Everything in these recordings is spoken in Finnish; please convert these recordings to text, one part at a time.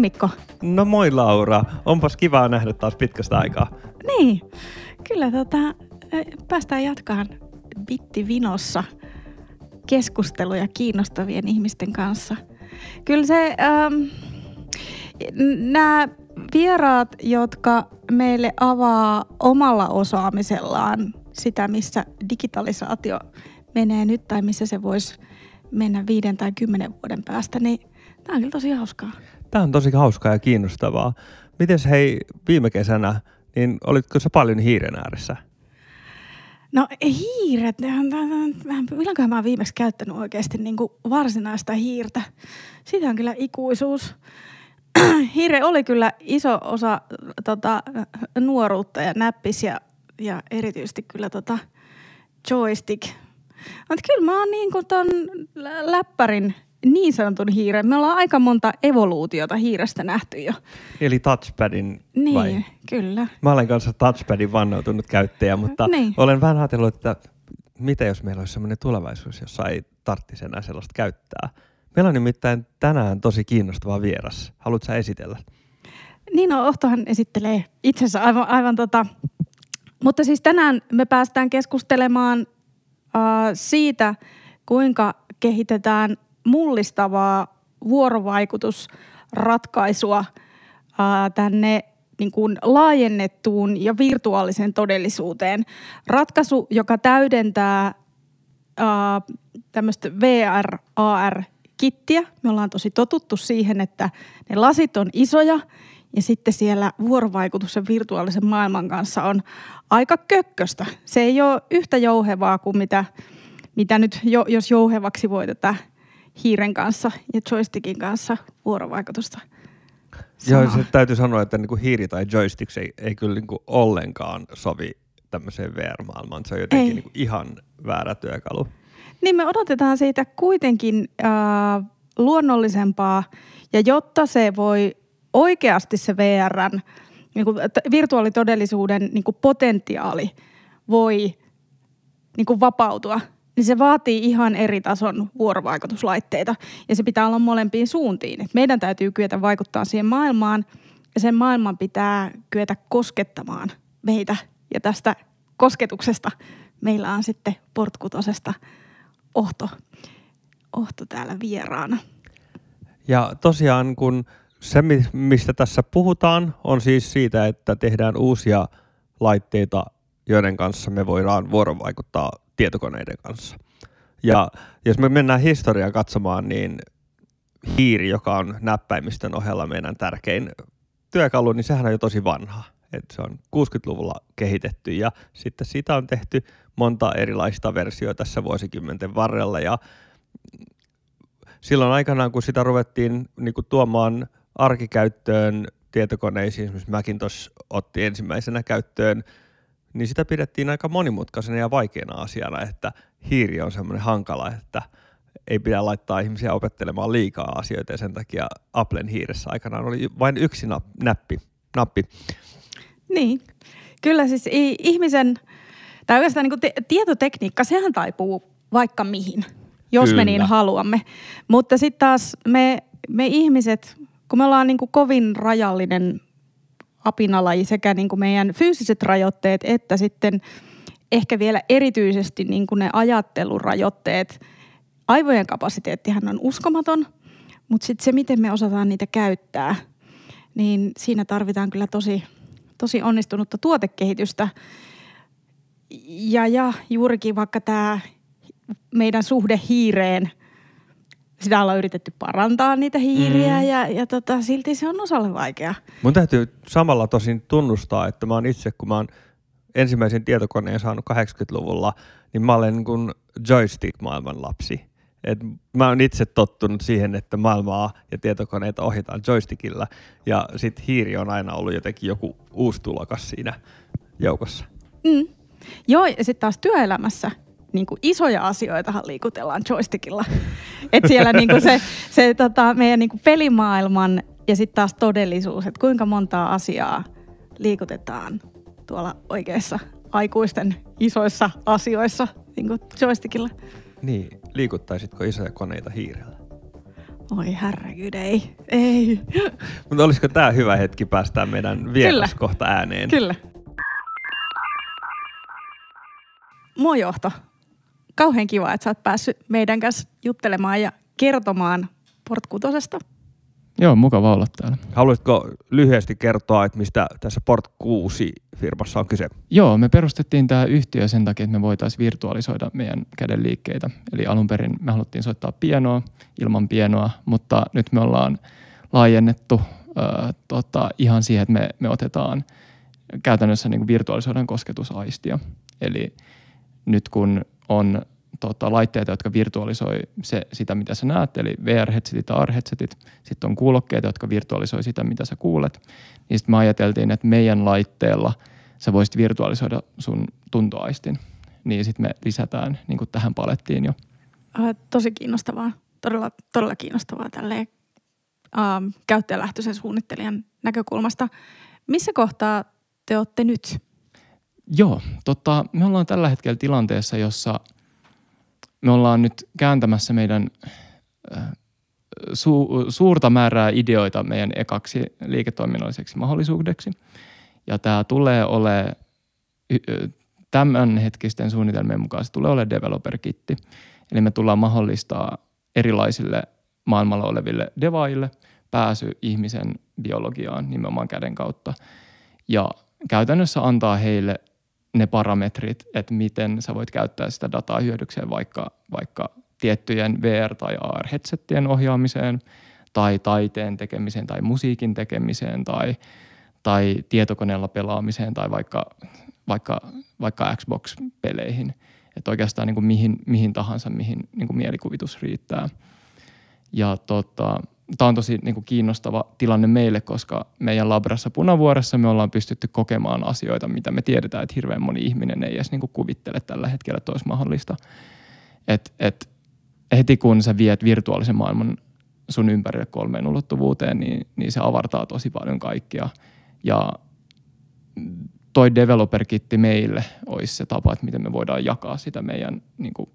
Mikko. No moi Laura, onpas kivaa nähdä taas pitkästä aikaa. Niin, kyllä tota, päästään jatkaan bitti vinossa keskusteluja kiinnostavien ihmisten kanssa. Kyllä se, ähm, nämä vieraat, jotka meille avaa omalla osaamisellaan sitä, missä digitalisaatio menee nyt tai missä se voisi mennä viiden tai kymmenen vuoden päästä, niin tämä on kyllä tosi hauskaa. Tämä on tosi hauskaa ja kiinnostavaa. Mites hei viime kesänä, niin olitko sä paljon hiiren ääressä? No hiiret, milloinkohan mä oon viimeksi käyttänyt oikeasti niin kuin varsinaista hiirtä. Siitä on kyllä ikuisuus. Hiire oli kyllä iso osa tota, nuoruutta ja näppis ja, ja erityisesti kyllä tota joystick. Mutta kyllä mä oon niin kuin ton läppärin niin sanotun hiiren. Me ollaan aika monta evoluutiota hiirestä nähty jo. Eli touchpadin Niin, vai? kyllä. Mä olen kanssa touchpadin vannoutunut käyttäjä, mutta Niin. olen vähän ajatellut, että mitä jos meillä olisi sellainen tulevaisuus, jossa ei tarvitsisi enää sellaista käyttää. Meillä on nimittäin tänään tosi kiinnostava vieras. Haluatko sä esitellä? Niino Ohtohan esittelee itsensä aivan, aivan tota. Mutta siis tänään me päästään keskustelemaan äh, siitä, kuinka kehitetään mullistavaa vuorovaikutusratkaisua äh, tänne niin kuin laajennettuun ja virtuaaliseen todellisuuteen. Ratkaisu, joka täydentää tämmöistä VR, AR-kittiä. Me ollaan tosi totuttu siihen, että ne lasit on isoja ja sitten siellä vuorovaikutus sen virtuaalisen maailman kanssa on aika kökköstä. Se ei ole yhtä jouhevaa kuin mitä, mitä nyt, jo, jos jouhevaksi voi tätä hiiren kanssa ja joystickin kanssa vuorovaikutusta Joo, se täytyy sanoa, että niinku hiiri tai joystick ei, ei kyllä niinku ollenkaan sovi tämmöiseen VR-maailmaan. Se on jotenkin Ei. niinku ihan väärä työkalu. Niin me odotetaan siitä kuitenkin äh, luonnollisempaa ja jotta se voi oikeasti se VRn niin kuin, virtuaalitodellisuuden niin kuin potentiaali voi niin kuin vapautua, niin se vaatii ihan eri tason vuorovaikutuslaitteita ja se pitää olla molempiin suuntiin. Et meidän täytyy kyetä vaikuttaa siihen maailmaan ja sen maailman pitää kyetä koskettamaan meitä ja tästä kosketuksesta meillä on sitten Portkutosesta Ohto, Ohto täällä vieraana. Ja tosiaan kun se, mi- mistä tässä puhutaan, on siis siitä, että tehdään uusia laitteita, joiden kanssa me voidaan vuorovaikuttaa tietokoneiden kanssa. Ja jos me mennään historiaa katsomaan, niin hiiri, joka on näppäimistön ohella meidän tärkein työkalu, niin sehän on jo tosi vanha. Et se on 60-luvulla kehitetty ja sitten siitä on tehty monta erilaista versioita tässä vuosikymmenten varrella ja silloin aikanaan, kun sitä ruvettiin niin kuin, tuomaan arkikäyttöön tietokoneisiin, esimerkiksi Macintosh otti ensimmäisenä käyttöön, niin sitä pidettiin aika monimutkaisena ja vaikeana asiana, että hiiri on semmoinen hankala, että ei pidä laittaa ihmisiä opettelemaan liikaa asioita ja sen takia Applen hiiressä aikanaan oli vain yksi nap, näppi, nappi. Niin, kyllä siis ihmisen, tai oikeastaan niin te- tietotekniikka, sehän taipuu vaikka mihin, jos Kyllä. me niin haluamme. Mutta sitten taas me, me ihmiset, kun me ollaan niin kuin kovin rajallinen apinalaji sekä niin kuin meidän fyysiset rajoitteet että sitten ehkä vielä erityisesti niin kuin ne ajattelurajoitteet. Aivojen kapasiteettihan on uskomaton, mutta sitten se, miten me osataan niitä käyttää, niin siinä tarvitaan kyllä tosi, tosi onnistunutta tuotekehitystä. Ja, ja juurikin vaikka tämä meidän suhde hiireen, sitä ollaan yritetty parantaa niitä hiiriä Mm. ja, ja tota, silti se on osalle vaikea. Mun täytyy samalla tosin tunnustaa, että mä oon itse, kun mä oon ensimmäisen tietokoneen saanut 80-luvulla, niin mä olen niin kuin joystick-maailman lapsi. Et mä oon itse tottunut siihen, että maailmaa ja tietokoneita ohjataan joystickilla ja sit hiiri on aina ollut jotenkin joku uusi tulokas siinä joukossa. Mm. Joo, ja sitten taas työelämässä niin kuin isoja asioitahan liikutellaan joystickilla. Et siellä niin kuin se, se tota, meidän niin kuin pelimaailman ja sitten taas todellisuus, että kuinka montaa asiaa liikutetaan tuolla oikeissa aikuisten isoissa asioissa niin kuin joystickilla. Niin, liikuttaisitko isoja koneita hiirellä? Oi herregud, ei. Ei. Mutta olisiko tämä hyvä hetki päästää meidän vieras kohta ääneen? Kyllä. Moi johto. Kauhean kiva, että sä oot päässyt meidän kanssa juttelemaan ja kertomaan Portkutosesta. Joo, mukava olla täällä. Haluaisitko lyhyesti kertoa, että mistä tässä Port 6 firmassa on kyse? Joo, me perustettiin tämä yhtiö sen takia, että me voitaisiin virtualisoida meidän käden liikkeitä. Eli alun perin me haluttiin soittaa pienoa ilman pienoa, mutta nyt me ollaan laajennettu äh, tota, ihan siihen, että me, me otetaan käytännössä niin virtualisoidaan kosketusaistia. Eli nyt kun on tota, laitteita, jotka virtualisoi se, sitä, mitä sä näet, eli VR-headsetit ja AR-headsetit. Sitten on kuulokkeita, jotka virtualisoi sitä, mitä sä kuulet. Niin sitten me ajateltiin, että meidän laitteella sä voisit virtualisoida sun tuntoaistin. Niin sitten me lisätään niin tähän palettiin jo. Äh, tosi kiinnostavaa. Todella, todella kiinnostavaa tälleen ähm, käyttäjälähtöisen suunnittelijan näkökulmasta. Missä kohtaa te olette nyt? Joo, tota, me ollaan tällä hetkellä tilanteessa, jossa – me ollaan nyt kääntämässä meidän äh, su- suurta määrää ideoita meidän ekaksi liiketoiminnalliseksi mahdollisuudeksi. Ja tämä tulee ole tämän hetkisten suunnitelmien mukaan se tulee olemaan developer-kitti. Eli me tullaan mahdollistaa erilaisille maailmalla oleville devaille pääsy ihmisen biologiaan nimenomaan käden kautta. Ja käytännössä antaa heille ne parametrit, että miten sä voit käyttää sitä dataa hyödykseen vaikka, vaikka tiettyjen VR- tai AR-headsettien ohjaamiseen tai taiteen tekemiseen tai musiikin tekemiseen tai, tai tietokoneella pelaamiseen tai vaikka, vaikka, vaikka Xbox-peleihin. Että oikeastaan niin kuin mihin, mihin tahansa, mihin niin kuin mielikuvitus riittää. Ja tota, tämä on tosi niin kuin kiinnostava tilanne meille, koska meidän labrassa Punavuoressa me ollaan pystytty kokemaan asioita, mitä me tiedetään, että hirveän moni ihminen ei edes niin kuin kuvittele tällä hetkellä, että olisi mahdollista. Et, et heti kun sä viet virtuaalisen maailman sun ympärille kolmeen ulottuvuuteen, niin, niin se avartaa tosi paljon kaikkia. Ja toi developer-kitti meille olisi se tapa, että miten me voidaan jakaa sitä meidän, niin kuin,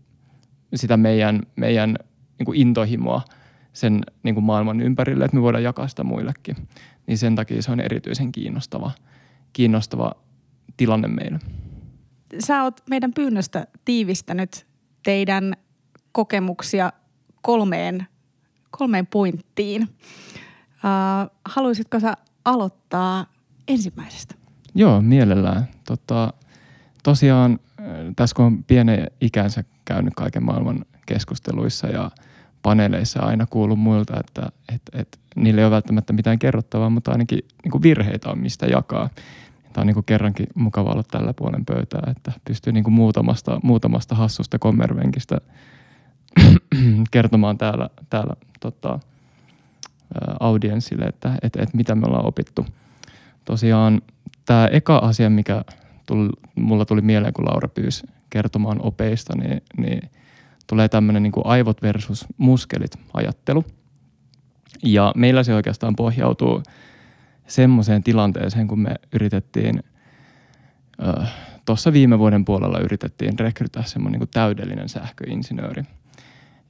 sitä meidän, meidän niin kuin intohimoa – sen niin kuin maailman ympärille, että me voidaan jakaa sitä muillekin. Niin sen takia se on erityisen kiinnostava, kiinnostava tilanne meille. Sä oot meidän pyynnöstä tiivistänyt teidän kokemuksia kolmeen, kolmeen pointtiin. Haluaisitko sä aloittaa ensimmäisestä? Joo, mielellään. Tota, tosiaan tässä kun on pienen ikänsä käynyt kaiken maailman keskusteluissa ja – paneeleissa aina kuullut muilta, että et, et, niille ei ole välttämättä mitään kerrottavaa, mutta ainakin niin kuin virheitä on mistä jakaa. Tämä on niin kuin kerrankin mukava olla tällä puolen pöytää, että pystyy niin kuin muutamasta, muutamasta hassusta kommervenkistä kertomaan täällä, täällä tota, audienssille, että et, et mitä me ollaan opittu. Tosiaan tämä eka asia, mikä tuli, mulla tuli mieleen, kun Laura pyysi kertomaan opeista, niin, niin – tulee tämmöinen niin kuin aivot versus muskelit ajattelu. Ja meillä se oikeastaan pohjautuu semmoiseen tilanteeseen, kun me yritettiin, äh, tuossa viime vuoden puolella yritettiin rekrytää semmoinen niin täydellinen sähköinsinööri.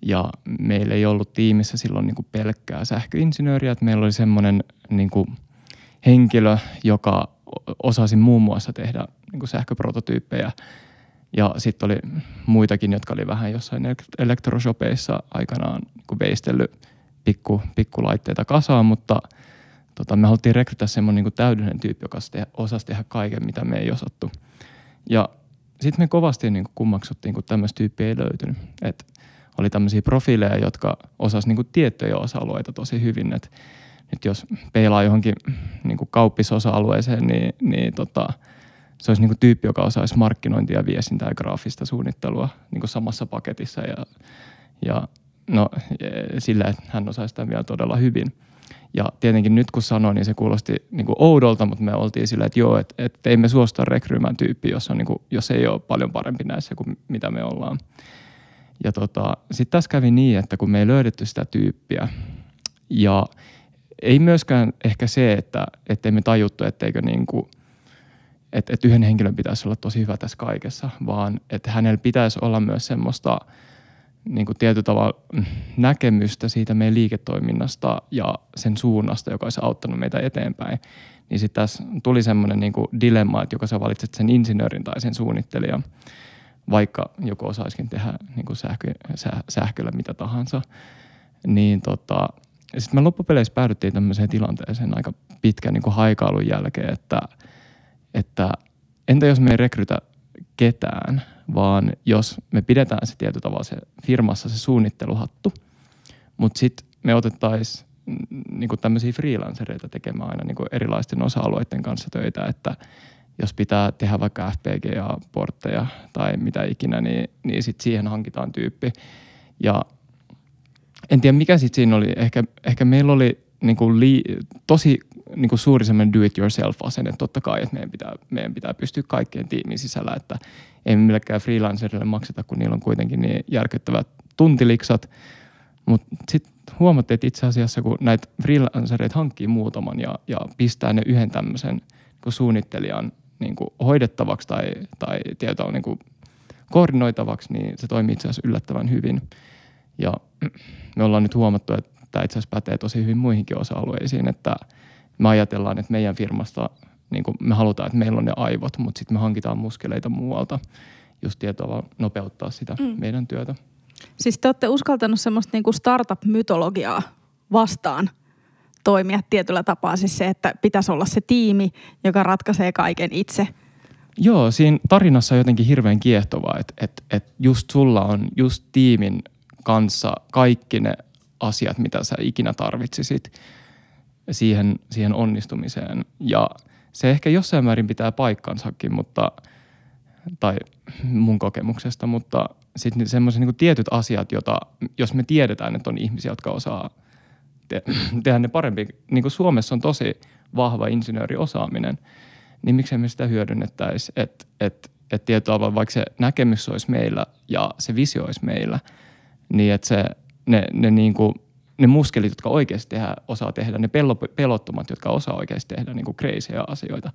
Ja meillä ei ollut tiimissä silloin niin kuin pelkkää sähköinsinööriä, että meillä oli semmoinen niin kuin henkilö, joka osasi muun muassa tehdä niin kuin sähköprototyyppejä ja sitten oli muitakin, jotka oli vähän jossain elektroshopeissa aikanaan niin veistellyt pikku, pikkulaitteita kasaan, mutta tota, me haluttiin rekrytää semmoinen niin täydellinen tyyppi, joka osasi tehdä kaiken, mitä me ei osattu. Ja sitten me kovasti niin kummaksuttiin, kun tämmöistä tyyppiä ei löytynyt. Et oli tämmöisiä profiileja, jotka osasivat niin tiettyjä osa-alueita tosi hyvin. Et nyt jos peilaa johonkin niin kauppisosa-alueeseen, niin, niin tota, se olisi niin kuin tyyppi, joka osaisi markkinointia, viestintää ja graafista suunnittelua niin kuin samassa paketissa ja, ja no, sillä, että hän osaisi sitä vielä todella hyvin. Ja tietenkin nyt kun sanoin, niin se kuulosti niin kuin oudolta, mutta me oltiin sillä, että joo, että, että ei me suosta rekryymään tyyppi, jos, on niin kuin, jos ei ole paljon parempi näissä kuin mitä me ollaan. Ja tota, sitten tässä kävi niin, että kun me ei löydetty sitä tyyppiä ja ei myöskään ehkä se, että ettei me tajuttu, etteikö niin kuin – että, että yhden henkilön pitäisi olla tosi hyvä tässä kaikessa, vaan että hänellä pitäisi olla myös semmoista niin kuin tietyllä tavalla näkemystä siitä meidän liiketoiminnasta ja sen suunnasta, joka olisi auttanut meitä eteenpäin. Niin sitten tässä tuli semmoinen niin kuin dilemma, että joko sä valitset sen insinöörin tai sen suunnittelijan, vaikka joku osaisikin tehdä niin kuin sähkö, sähköllä mitä tahansa. Niin tota, sitten me loppupeleissä päädyttiin tämmöiseen tilanteeseen aika pitkän niin kuin haikailun jälkeen, että, että entä jos me ei rekrytä ketään, vaan jos me pidetään se tietyllä tavalla se firmassa se suunnitteluhattu, mutta sitten me otettaisiin niin tämmöisiä freelancereita tekemään aina niin erilaisten osa-alueiden kanssa töitä, että jos pitää tehdä vaikka FPGA-portteja tai mitä ikinä, niin, niin sitten siihen hankitaan tyyppi. Ja en tiedä mikä sitten siinä oli, ehkä, ehkä meillä oli niin kuin li, tosi niin kuin suuri semmoinen do-it-yourself-asenne totta kai, että meidän pitää, meidän pitää pystyä kaikkeen tiimin sisällä, että ei millekään freelancerille makseta, kun niillä on kuitenkin niin järkyttävät tuntiliksat. Mutta sitten huomattiin, että itse asiassa kun näitä freelancereita hankkii muutaman ja, ja pistää ne yhden tämmöisen niin suunnittelijan niin kuin hoidettavaksi tai, tai tietoa niin kuin koordinoitavaksi, niin se toimii itse asiassa yllättävän hyvin. Ja me ollaan nyt huomattu, että tämä itse asiassa pätee tosi hyvin muihinkin osa-alueisiin, että me ajatellaan, että meidän firmasta niin kuin me halutaan, että meillä on ne aivot, mutta sitten me hankitaan muskeleita muualta just tietoa nopeuttaa sitä mm. meidän työtä. Siis te olette uskaltanut semmoista niin kuin startup-mytologiaa vastaan toimia tietyllä tapaa. Siis se, että pitäisi olla se tiimi, joka ratkaisee kaiken itse. Joo, siinä tarinassa on jotenkin hirveän kiehtovaa, että, että, että just sulla on just tiimin kanssa kaikki ne asiat, mitä sä ikinä tarvitsisit siihen, siihen onnistumiseen. Ja se ehkä jossain määrin pitää paikkansakin, mutta, tai mun kokemuksesta, mutta sitten semmoiset niin tietyt asiat, joita, jos me tiedetään, että on ihmisiä, jotka osaa te- tehdä ne parempi, niin kuin Suomessa on tosi vahva insinööriosaaminen, niin miksei me sitä hyödynnettäisi, että et, et tietoa, vaikka se näkemys olisi meillä ja se visio olisi meillä, niin että se, ne, ne niin kuin ne muskelit, jotka oikeasti tehdä, osaa tehdä, ne pelottomat, jotka osaa oikeasti tehdä niin kuin asioita,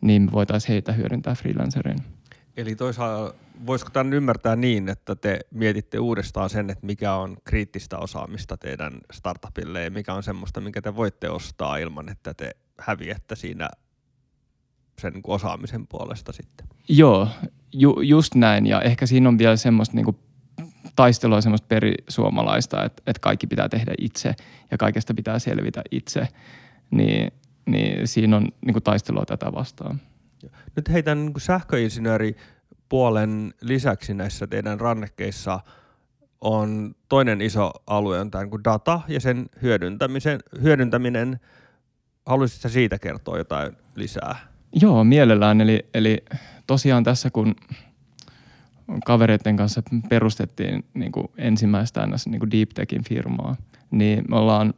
niin me voitaisiin heitä hyödyntää freelancerin. Eli toisaalta voisiko tämän ymmärtää niin, että te mietitte uudestaan sen, että mikä on kriittistä osaamista teidän startupille ja mikä on semmoista, minkä te voitte ostaa ilman, että te häviätte siinä sen niin osaamisen puolesta sitten. Joo, ju, just näin. Ja ehkä siinä on vielä semmoista niin kuin taistelua semmoista perisuomalaista, että, että kaikki pitää tehdä itse ja kaikesta pitää selvitä itse, niin, niin siinä on niin kuin taistelua tätä vastaan. Nyt heitän niin sähköinsinööri puolen lisäksi näissä teidän rannekkeissa on toinen iso alue on tämä niin data ja sen hyödyntämisen, hyödyntäminen. Haluaisitko siitä kertoa jotain lisää? Joo, mielellään. Eli, eli tosiaan tässä kun kavereiden kanssa perustettiin niin kuin ensimmäistä niin kuin Deep Techin firmaa, niin me ollaan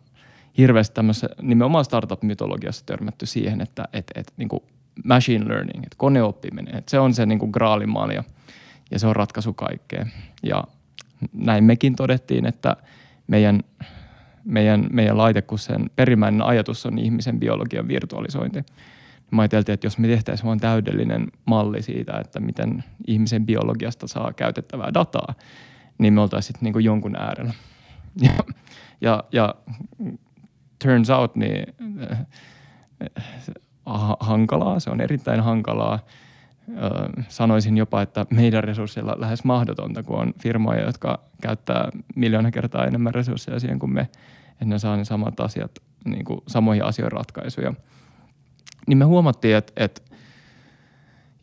hirveästi tämmöisessä nimenomaan startup-mytologiassa törmätty siihen, että et, et, niin kuin machine learning, että koneoppiminen, että se on se niin graalimaali ja se on ratkaisu kaikkeen. Ja näin mekin todettiin, että meidän, meidän, meidän laite, kun sen perimmäinen ajatus on ihmisen biologian virtualisointi, Mä ajateltiin, että jos me tehtäisiin vain täydellinen malli siitä, että miten ihmisen biologiasta saa käytettävää dataa, niin me oltaisiin sitten niin jonkun äärellä. Ja, ja, ja turns out, niin äh, hankalaa, se on erittäin hankalaa. Äh, sanoisin jopa, että meidän resursseilla lähes mahdotonta, kun on firmoja, jotka käyttää miljoona kertaa enemmän resursseja siihen kuin me, että ne saa ne samat asiat, niin kuin samoihin asioihin ratkaisuja – niin me huomattiin, että, että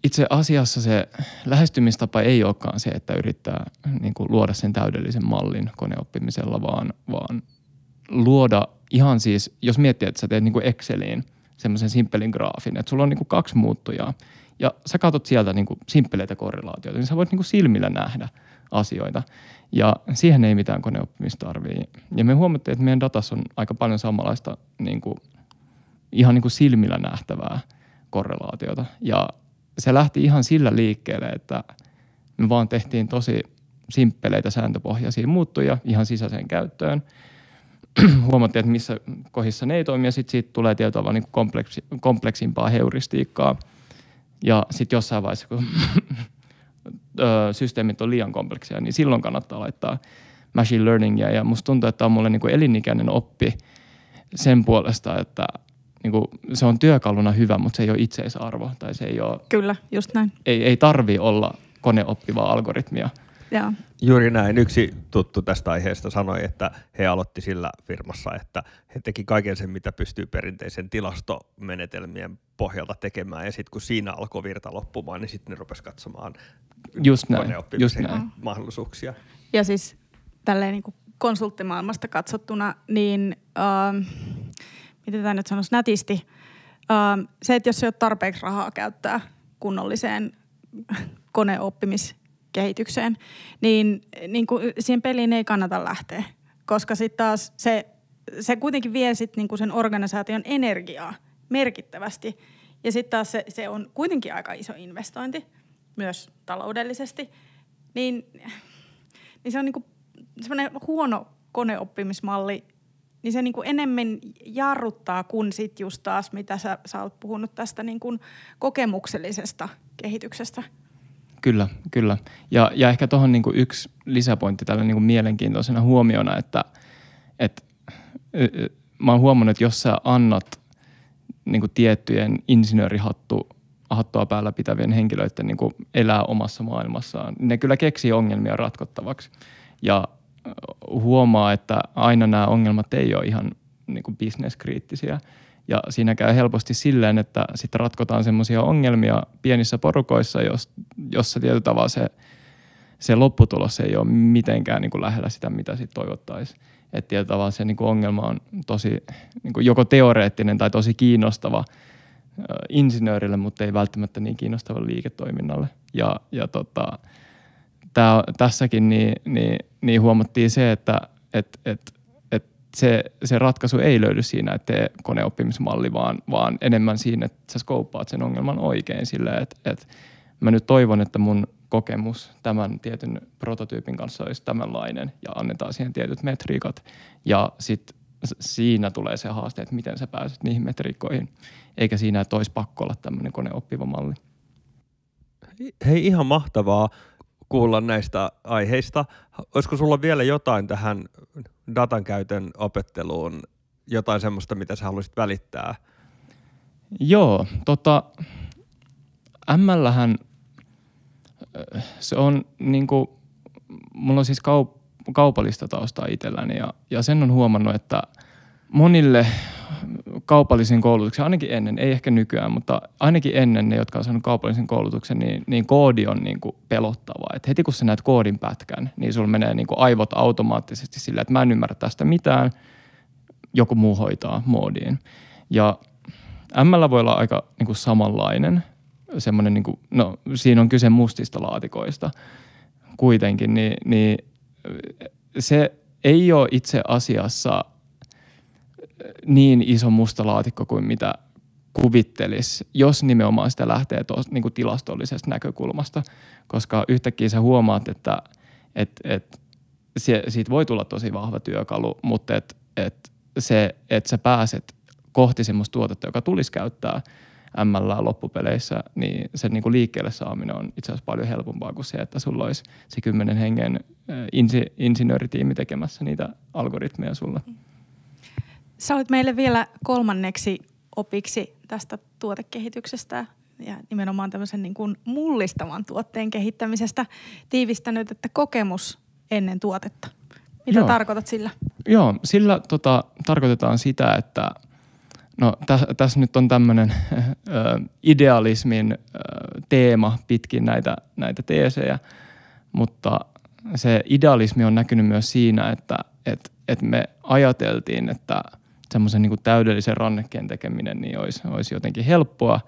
itse asiassa se lähestymistapa ei olekaan se, että yrittää niin kuin luoda sen täydellisen mallin koneoppimisella, vaan, vaan luoda ihan siis, jos miettii, että sä teet niin kuin Exceliin semmoisen simppelin graafin, että sulla on niin kuin kaksi muuttujaa ja sä katsot sieltä niin kuin simppeleitä korrelaatioita, niin sä voit niin kuin silmillä nähdä asioita. Ja siihen ei mitään koneoppimista tarvii. Ja me huomattiin, että meidän datassa on aika paljon samanlaista niin kuin ihan niin kuin silmillä nähtävää korrelaatiota. Ja se lähti ihan sillä liikkeelle, että me vaan tehtiin tosi simppeleitä sääntöpohjaisia muuttuja ihan sisäiseen käyttöön. Huomattiin, että missä kohdissa ne ei toimi ja sitten siitä tulee tietoa niin kompleksi, kompleksimpaa heuristiikkaa. Ja sitten jossain vaiheessa, kun systeemit on liian kompleksia, niin silloin kannattaa laittaa machine learningia. Ja musta tuntuu, että tämä on mulle niin elinikäinen oppi sen puolesta, että niin kuin, se on työkaluna hyvä, mutta se ei ole itseisarvo. Tai se ei, ole, Kyllä, just näin. ei, ei tarvi olla koneoppivaa algoritmia. Joo. Juuri näin. Yksi tuttu tästä aiheesta sanoi, että he aloitti sillä firmassa, että he teki kaiken sen, mitä pystyy perinteisen tilastomenetelmien pohjalta tekemään. Ja sitten kun siinä alkoi virta loppumaan, niin sitten ne rupesi katsomaan Just näin, koneoppimisen just näin. mahdollisuuksia. Ja siis tälleen niin kuin konsulttimaailmasta katsottuna, niin ähm, miten tämä nyt sanoisi nätisti, ähm, se, että jos ei ole tarpeeksi rahaa käyttää kunnolliseen koneoppimiskehitykseen, niin, niin kuin siihen peliin ei kannata lähteä, koska sitten taas se, se kuitenkin vie sit niin kuin sen organisaation energiaa merkittävästi. Ja sitten taas se, se on kuitenkin aika iso investointi, myös taloudellisesti. Niin, niin se on niinku semmoinen huono koneoppimismalli, niin se niinku enemmän jarruttaa kuin sit just taas, mitä sä, sä oot puhunut tästä niinku kokemuksellisesta kehityksestä. Kyllä, kyllä. Ja, ja ehkä tuohon niin yksi lisäpointti tällä niin mielenkiintoisena huomiona, että, että mä oon huomannut, että jos sä annat niin tiettyjen insinöörihattu hattua päällä pitävien henkilöiden niin elää omassa maailmassaan, niin ne kyllä keksii ongelmia ratkottavaksi. Ja huomaa, että aina nämä ongelmat ei ole ihan niin kuin bisneskriittisiä. Ja siinä käy helposti silleen, että sitten ratkotaan semmoisia ongelmia pienissä porukoissa, jos, jossa tietyllä tavalla se, se lopputulos ei ole mitenkään niin kuin lähellä sitä, mitä sitten toivottaisiin. Että tietyllä tavalla se niin kuin ongelma on tosi niin kuin joko teoreettinen tai tosi kiinnostava insinöörille, mutta ei välttämättä niin kiinnostava liiketoiminnalle. Ja, ja tota, tää, tässäkin niin, niin, niin huomattiin se, että et, et, et se, se ratkaisu ei löydy siinä, että tee koneoppimismalli, vaan, vaan enemmän siinä, että sä skouppaat sen ongelman oikein silleen, että, että mä nyt toivon, että mun kokemus tämän tietyn prototyypin kanssa olisi tämänlainen ja annetaan siihen tietyt metriikat. Ja sitten siinä tulee se haaste, että miten sä pääset niihin metriikkoihin, eikä siinä, että olisi pakko olla tämmöinen koneoppiva malli. Hei, ihan mahtavaa kuulla näistä aiheista. Olisiko sulla vielä jotain tähän datan käytön opetteluun, jotain semmoista, mitä sä haluaisit välittää? Joo, tota, MLhän äh, se on niinku, mulla on siis kaup- kaupallista taustaa itselläni ja, ja sen on huomannut, että monille kaupallisen koulutuksen, ainakin ennen, ei ehkä nykyään, mutta ainakin ennen ne, jotka on saanut kaupallisen koulutuksen, niin, niin koodi on niin kuin pelottavaa. Et heti kun sä näet koodin pätkän, niin sulla menee niin kuin aivot automaattisesti sillä, että mä en ymmärrä tästä mitään, joku muu hoitaa moodiin. Ja ML voi olla aika niin kuin samanlainen, semmoinen, niin no siinä on kyse mustista laatikoista kuitenkin, niin, niin se ei ole itse asiassa niin iso musta laatikko kuin mitä kuvittelisi, jos nimenomaan sitä lähtee tuosta niin tilastollisesta näkökulmasta, koska yhtäkkiä sä huomaat, että et, et, se, siitä voi tulla tosi vahva työkalu, mutta et, et se, että sä pääset kohti semmoista tuotetta, joka tulisi käyttää ML loppupeleissä, niin sen niin kuin liikkeelle saaminen on itse asiassa paljon helpompaa kuin se, että sulla olisi se kymmenen hengen insi, insinööritiimi tekemässä niitä algoritmeja sulla. Sä olet meille vielä kolmanneksi opiksi tästä tuotekehityksestä ja nimenomaan tämmöisen niin kuin mullistavan tuotteen kehittämisestä tiivistänyt, että kokemus ennen tuotetta. Mitä Joo. tarkoitat sillä? Joo, sillä tota, tarkoitetaan sitä, että no tässä täs nyt on tämmöinen idealismin ö, teema pitkin näitä, näitä teesejä, mutta se idealismi on näkynyt myös siinä, että et, et me ajateltiin, että semmoisen niin täydellisen rannekkeen tekeminen niin olisi, olisi jotenkin helppoa.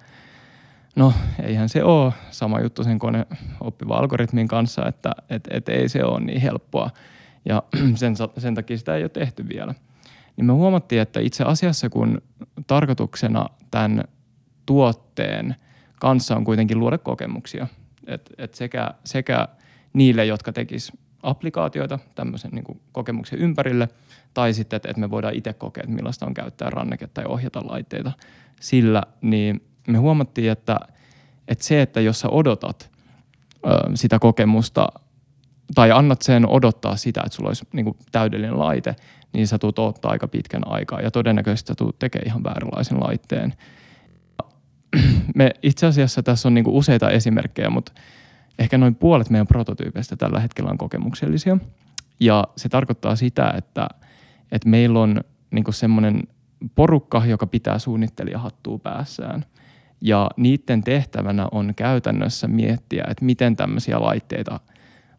No, eihän se ole sama juttu sen kone oppiva algoritmin kanssa, että et, et ei se ole niin helppoa ja sen, sen takia sitä ei ole tehty vielä. Niin me huomattiin, että itse asiassa kun tarkoituksena tämän tuotteen kanssa on kuitenkin luoda kokemuksia, että et sekä, sekä niille, jotka tekis applikaatioita tämmöisen niin kokemuksen ympärille, tai sitten, että, me voidaan itse kokea, että millaista on käyttää ranneketta ja ohjata laitteita sillä, niin me huomattiin, että, että se, että jos sä odotat, sitä kokemusta tai annat sen odottaa sitä, että sulla olisi niin kuin täydellinen laite, niin sä tulet ottaa aika pitkän aikaa ja todennäköisesti sä tulet tekemään ihan vääränlaisen laitteen. Me itse asiassa tässä on niin kuin useita esimerkkejä, mutta ehkä noin puolet meidän prototyypeistä tällä hetkellä on kokemuksellisia. Ja se tarkoittaa sitä, että, että meillä on niin semmoinen porukka, joka pitää suunnittelijahattua päässään. Ja niiden tehtävänä on käytännössä miettiä, että miten tämmöisiä laitteita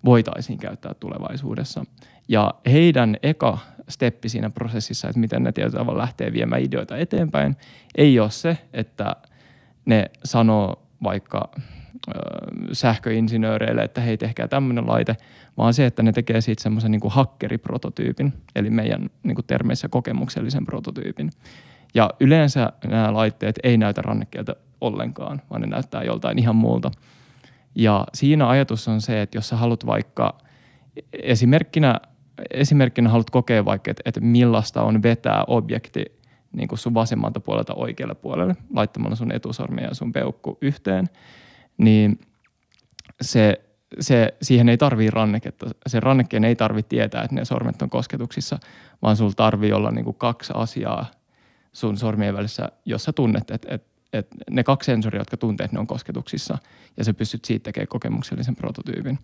voitaisiin käyttää tulevaisuudessa. Ja heidän eka steppi siinä prosessissa, että miten ne tietyllä tavalla lähtee viemään ideoita eteenpäin, ei ole se, että ne sanoo vaikka sähköinsinööreille, että hei tehkää tämmöinen laite, vaan se, että ne tekee siitä semmoisen niin hakkeriprototyypin, eli meidän niin kuin termeissä kokemuksellisen prototyypin. Ja yleensä nämä laitteet ei näytä rannekkeelta ollenkaan, vaan ne näyttää joltain ihan muulta. Ja siinä ajatus on se, että jos sä haluat vaikka esimerkkinä, esimerkkinä haluat kokea vaikka, että, että millaista on vetää objekti niin kuin sun vasemmalta puolelta oikealle puolelle laittamalla sun etusormi ja sun peukku yhteen, niin se, se, siihen ei tarvii ranneketta. Se rannekkeen ei tarvitse tietää, että ne sormet on kosketuksissa, vaan sulla tarvii olla niin kuin kaksi asiaa sun sormien välissä, jos sä tunnet, että, että, että ne kaksi sensoria, jotka tuntee, että ne on kosketuksissa, ja sä pystyt siitä tekemään kokemuksellisen prototyypin.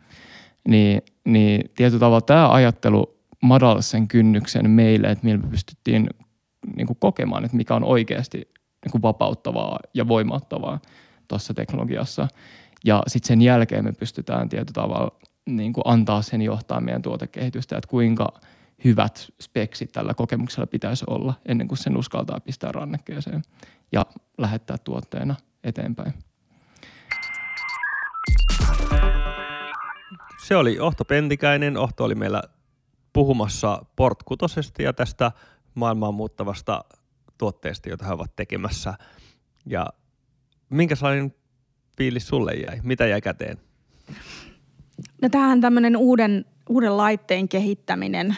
Niin, niin tietyllä tavalla tämä ajattelu madalsi sen kynnyksen meille, että millä me pystyttiin niin kuin kokemaan, että mikä on oikeasti niin kuin vapauttavaa ja voimauttavaa tuossa teknologiassa. Ja sitten sen jälkeen me pystytään tietyllä tavalla niin kuin antaa sen johtaa meidän tuotekehitystä, että kuinka hyvät speksit tällä kokemuksella pitäisi olla ennen kuin sen uskaltaa pistää rannekkeeseen ja lähettää tuotteena eteenpäin. Se oli Ohto Pentikäinen. Ohto oli meillä puhumassa Port ja tästä maailmaan muuttavasta tuotteesta, jota he ovat tekemässä. Ja minkälainen fiilis sulle jäi? Mitä jäi käteen? No tämähän tämmöinen uuden, uuden laitteen kehittäminen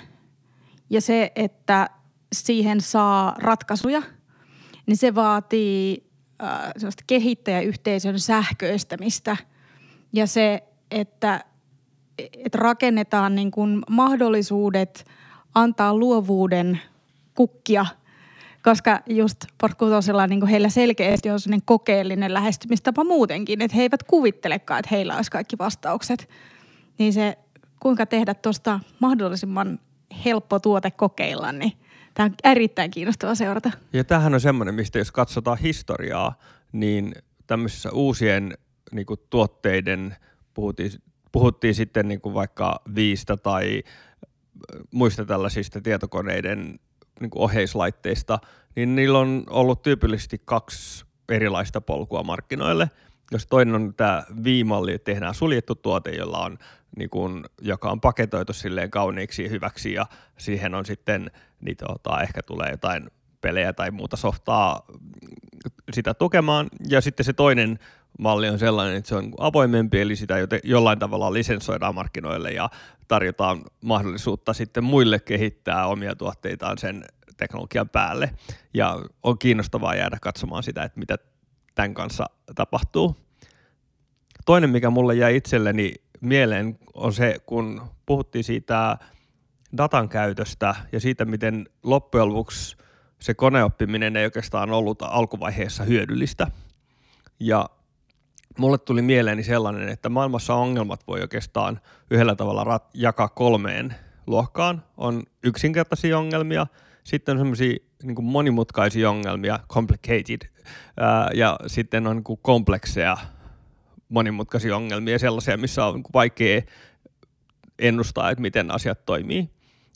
ja se, että siihen saa ratkaisuja, niin se vaatii äh, kehittäjäyhteisön sähköistämistä ja se, että, että rakennetaan niin kuin mahdollisuudet antaa luovuuden kukkia – koska just Portkutosella niin heillä selkeästi on sellainen kokeellinen lähestymistapa muutenkin, että he eivät kuvittelekaan, että heillä olisi kaikki vastaukset. Niin se, kuinka tehdä tuosta mahdollisimman helppo tuote kokeilla, niin tämä on erittäin kiinnostava seurata. Ja tämähän on semmoinen, mistä jos katsotaan historiaa, niin tämmöisissä uusien niin kuin tuotteiden, puhuttiin, puhuttiin sitten niin kuin vaikka viistä tai muista tällaisista tietokoneiden niin kuin oheislaitteista, niin niillä on ollut tyypillisesti kaksi erilaista polkua markkinoille. Jos toinen on tämä viimalli, että tehdään suljettu tuote, jolla on, niin kuin, joka on paketoitu silleen kauniiksi ja hyväksi ja siihen on sitten, niin tota, ehkä tulee jotain pelejä tai muuta softaa sitä tukemaan. Ja sitten se toinen malli on sellainen, että se on avoimempi, eli sitä jollain tavalla lisensoidaan markkinoille ja tarjotaan mahdollisuutta sitten muille kehittää omia tuotteitaan sen teknologian päälle. Ja on kiinnostavaa jäädä katsomaan sitä, että mitä tämän kanssa tapahtuu. Toinen, mikä mulle jäi itselleni mieleen, on se, kun puhuttiin siitä datan käytöstä ja siitä, miten loppujen lopuksi se koneoppiminen ei oikeastaan ollut alkuvaiheessa hyödyllistä. Ja mulle tuli mieleeni sellainen, että maailmassa ongelmat voi oikeastaan yhdellä tavalla rat- jakaa kolmeen luokkaan. On yksinkertaisia ongelmia, sitten on semmoisia niin monimutkaisia ongelmia, complicated, ää, ja sitten on niin komplekseja monimutkaisia ongelmia, sellaisia, missä on niin vaikea ennustaa, että miten asiat toimii.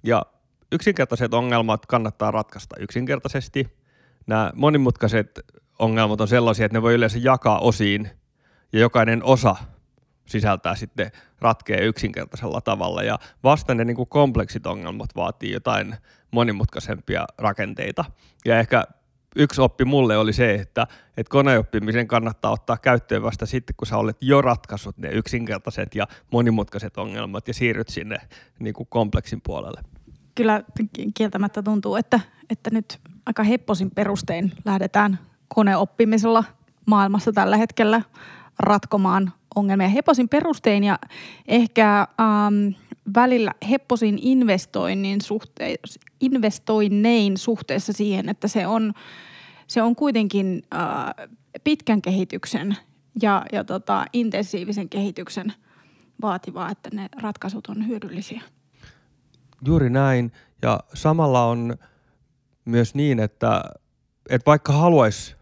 Ja yksinkertaiset ongelmat kannattaa ratkaista yksinkertaisesti. Nämä monimutkaiset ongelmat on sellaisia, että ne voi yleensä jakaa osiin – ja jokainen osa sisältää sitten ratkee yksinkertaisella tavalla ja vasta ne niin kuin kompleksit ongelmat vaatii jotain monimutkaisempia rakenteita. Ja ehkä yksi oppi mulle oli se, että, että koneoppimisen kannattaa ottaa käyttöön vasta sitten, kun sä olet jo ratkaissut ne yksinkertaiset ja monimutkaiset ongelmat ja siirryt sinne niin kuin kompleksin puolelle. Kyllä kieltämättä tuntuu, että, että nyt aika hepposin perustein lähdetään koneoppimisella maailmassa tällä hetkellä ratkomaan ongelmia heposin perustein ja ehkä ähm, välillä hepposin investoinnin suhte- investoinnein suhteessa siihen, että se on, se on kuitenkin äh, pitkän kehityksen ja, ja tota, intensiivisen kehityksen vaativaa, että ne ratkaisut on hyödyllisiä. Juuri näin. Ja samalla on myös niin, että, että vaikka haluaisi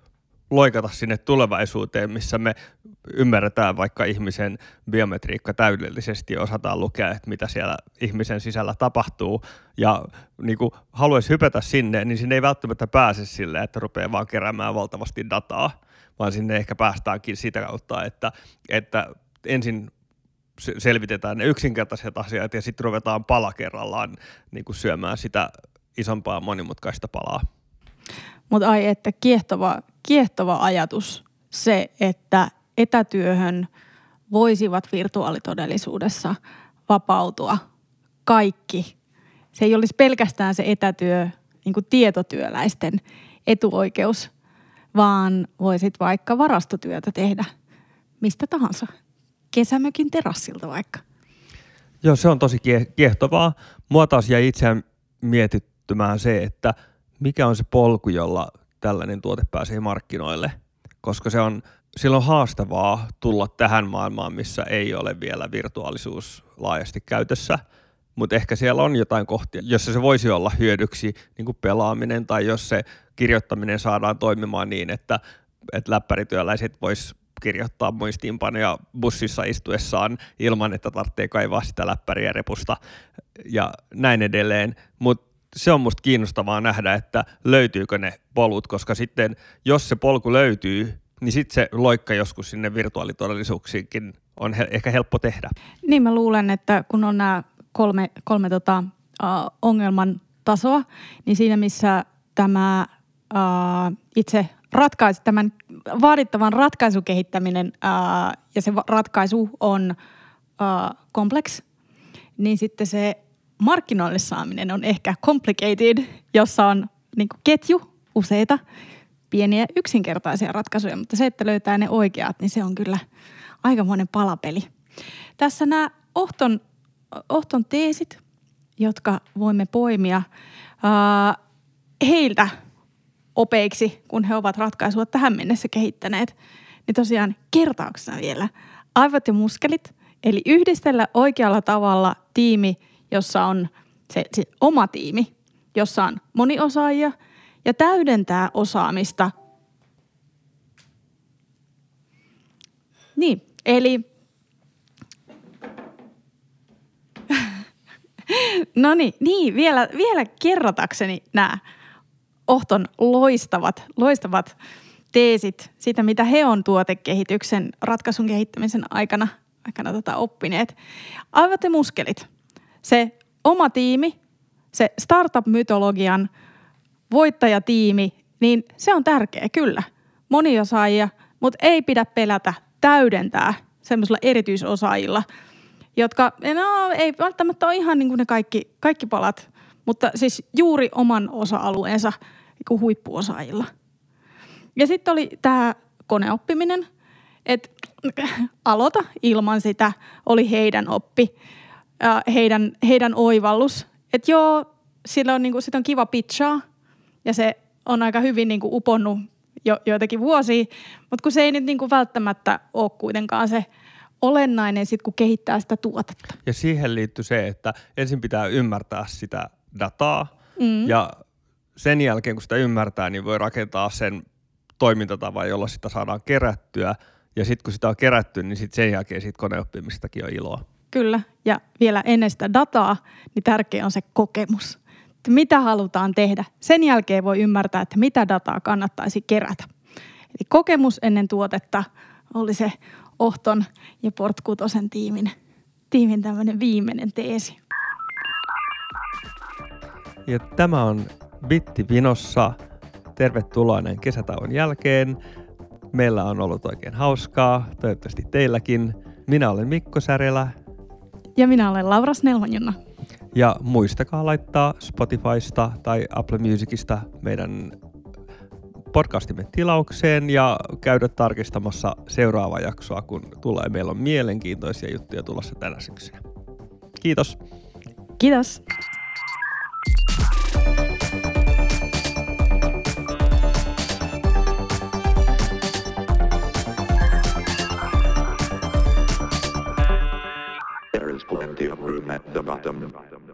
loikata sinne tulevaisuuteen, missä me ymmärretään vaikka ihmisen biometriikka täydellisesti ja osataan lukea, että mitä siellä ihmisen sisällä tapahtuu ja niin kuin haluaisi hypätä sinne, niin sinne ei välttämättä pääse sille, että rupeaa vaan keräämään valtavasti dataa, vaan sinne ehkä päästäänkin sitä kautta, että, että ensin selvitetään ne yksinkertaiset asiat ja sitten ruvetaan pala kerrallaan niin kuin syömään sitä isompaa monimutkaista palaa. Mutta ai että kiehtova, kiehtova ajatus se, että etätyöhön voisivat virtuaalitodellisuudessa vapautua kaikki. Se ei olisi pelkästään se etätyö niin kuin tietotyöläisten etuoikeus, vaan voisit vaikka varastotyötä tehdä mistä tahansa. Kesämökin terassilta vaikka. Joo, se on tosi kiehtovaa. Mua taas jäi itseään mietittymään se, että mikä on se polku, jolla tällainen tuote pääsee markkinoille, koska se on silloin haastavaa tulla tähän maailmaan, missä ei ole vielä virtuaalisuus laajasti käytössä, mutta ehkä siellä on jotain kohtia, jossa se voisi olla hyödyksi, niin kuin pelaaminen tai jos se kirjoittaminen saadaan toimimaan niin, että, että läppärityöläiset vois kirjoittaa muistiinpanoja bussissa istuessaan ilman, että tarvitsee kaivaa sitä läppäriä repusta ja näin edelleen. Mutta se on musta kiinnostavaa nähdä, että löytyykö ne polut, koska sitten jos se polku löytyy, niin sitten se loikka joskus sinne virtuaalitodellisuuksiinkin on he, ehkä helppo tehdä. Niin mä luulen, että kun on nämä kolme, kolme tota, uh, ongelman tasoa, niin siinä missä tämä uh, itse ratkaisu, tämän vaadittavan ratkaisukehittäminen uh, ja se ratkaisu on uh, kompleks, niin sitten se markkinoille saaminen on ehkä complicated, jossa on niin ketju useita pieniä yksinkertaisia ratkaisuja, mutta se, että löytää ne oikeat, niin se on kyllä aikamoinen palapeli. Tässä nämä Ohton, Ohton teesit, jotka voimme poimia ää, heiltä opeiksi, kun he ovat ratkaisua tähän mennessä kehittäneet, niin tosiaan kertauksena vielä aivot ja muskelit, eli yhdistellä oikealla tavalla tiimi, jossa on se, se oma tiimi, jossa on moniosaajia – ja täydentää osaamista. Niin, eli no niin, niin vielä, vielä kerratakseni nämä Ohton loistavat, loistavat teesit siitä, mitä he on tuotekehityksen, ratkaisun kehittämisen aikana, aikana tota oppineet. Aivot ja muskelit. Se oma tiimi, se startup-mytologian – voittajatiimi, niin se on tärkeä, kyllä. Moniosaajia, mutta ei pidä pelätä täydentää semmoisilla erityisosaajilla, jotka no, ei välttämättä ole ihan niin kuin ne kaikki, kaikki palat, mutta siis juuri oman osa-alueensa niin huippuosaajilla. Ja sitten oli tämä koneoppiminen, että aloita ilman sitä oli heidän oppi, heidän, heidän oivallus. Että joo, sillä on, niin kuin, sit on kiva pitchaa, ja se on aika hyvin niin kuin uponnut jo, joitakin vuosia, mutta kun se ei nyt niin kuin välttämättä ole kuitenkaan se olennainen sit, kun kehittää sitä tuotetta. Ja siihen liittyy se, että ensin pitää ymmärtää sitä dataa mm. ja sen jälkeen kun sitä ymmärtää, niin voi rakentaa sen toimintatavan, jolla sitä saadaan kerättyä. Ja sitten kun sitä on kerätty, niin sit sen jälkeen siitä koneoppimistakin on iloa. Kyllä, ja vielä ennen sitä dataa, niin tärkeä on se kokemus että mitä halutaan tehdä. Sen jälkeen voi ymmärtää, että mitä dataa kannattaisi kerätä. Eli kokemus ennen tuotetta oli se Ohton ja Portkutosen tiimin, tiimin tämmöinen viimeinen teesi. Ja tämä on Bitti Vinossa. Tervetuloa näin kesätauon jälkeen. Meillä on ollut oikein hauskaa, toivottavasti teilläkin. Minä olen Mikko Särjelä. Ja minä olen Laura Snellmanjunna. Ja muistakaa laittaa Spotifysta tai Apple Musicista meidän podcastimme tilaukseen ja käydä tarkistamassa seuraava jaksoa, kun tulee. Meillä on mielenkiintoisia juttuja tulossa tänä syksynä. Kiitos. Kiitos. them.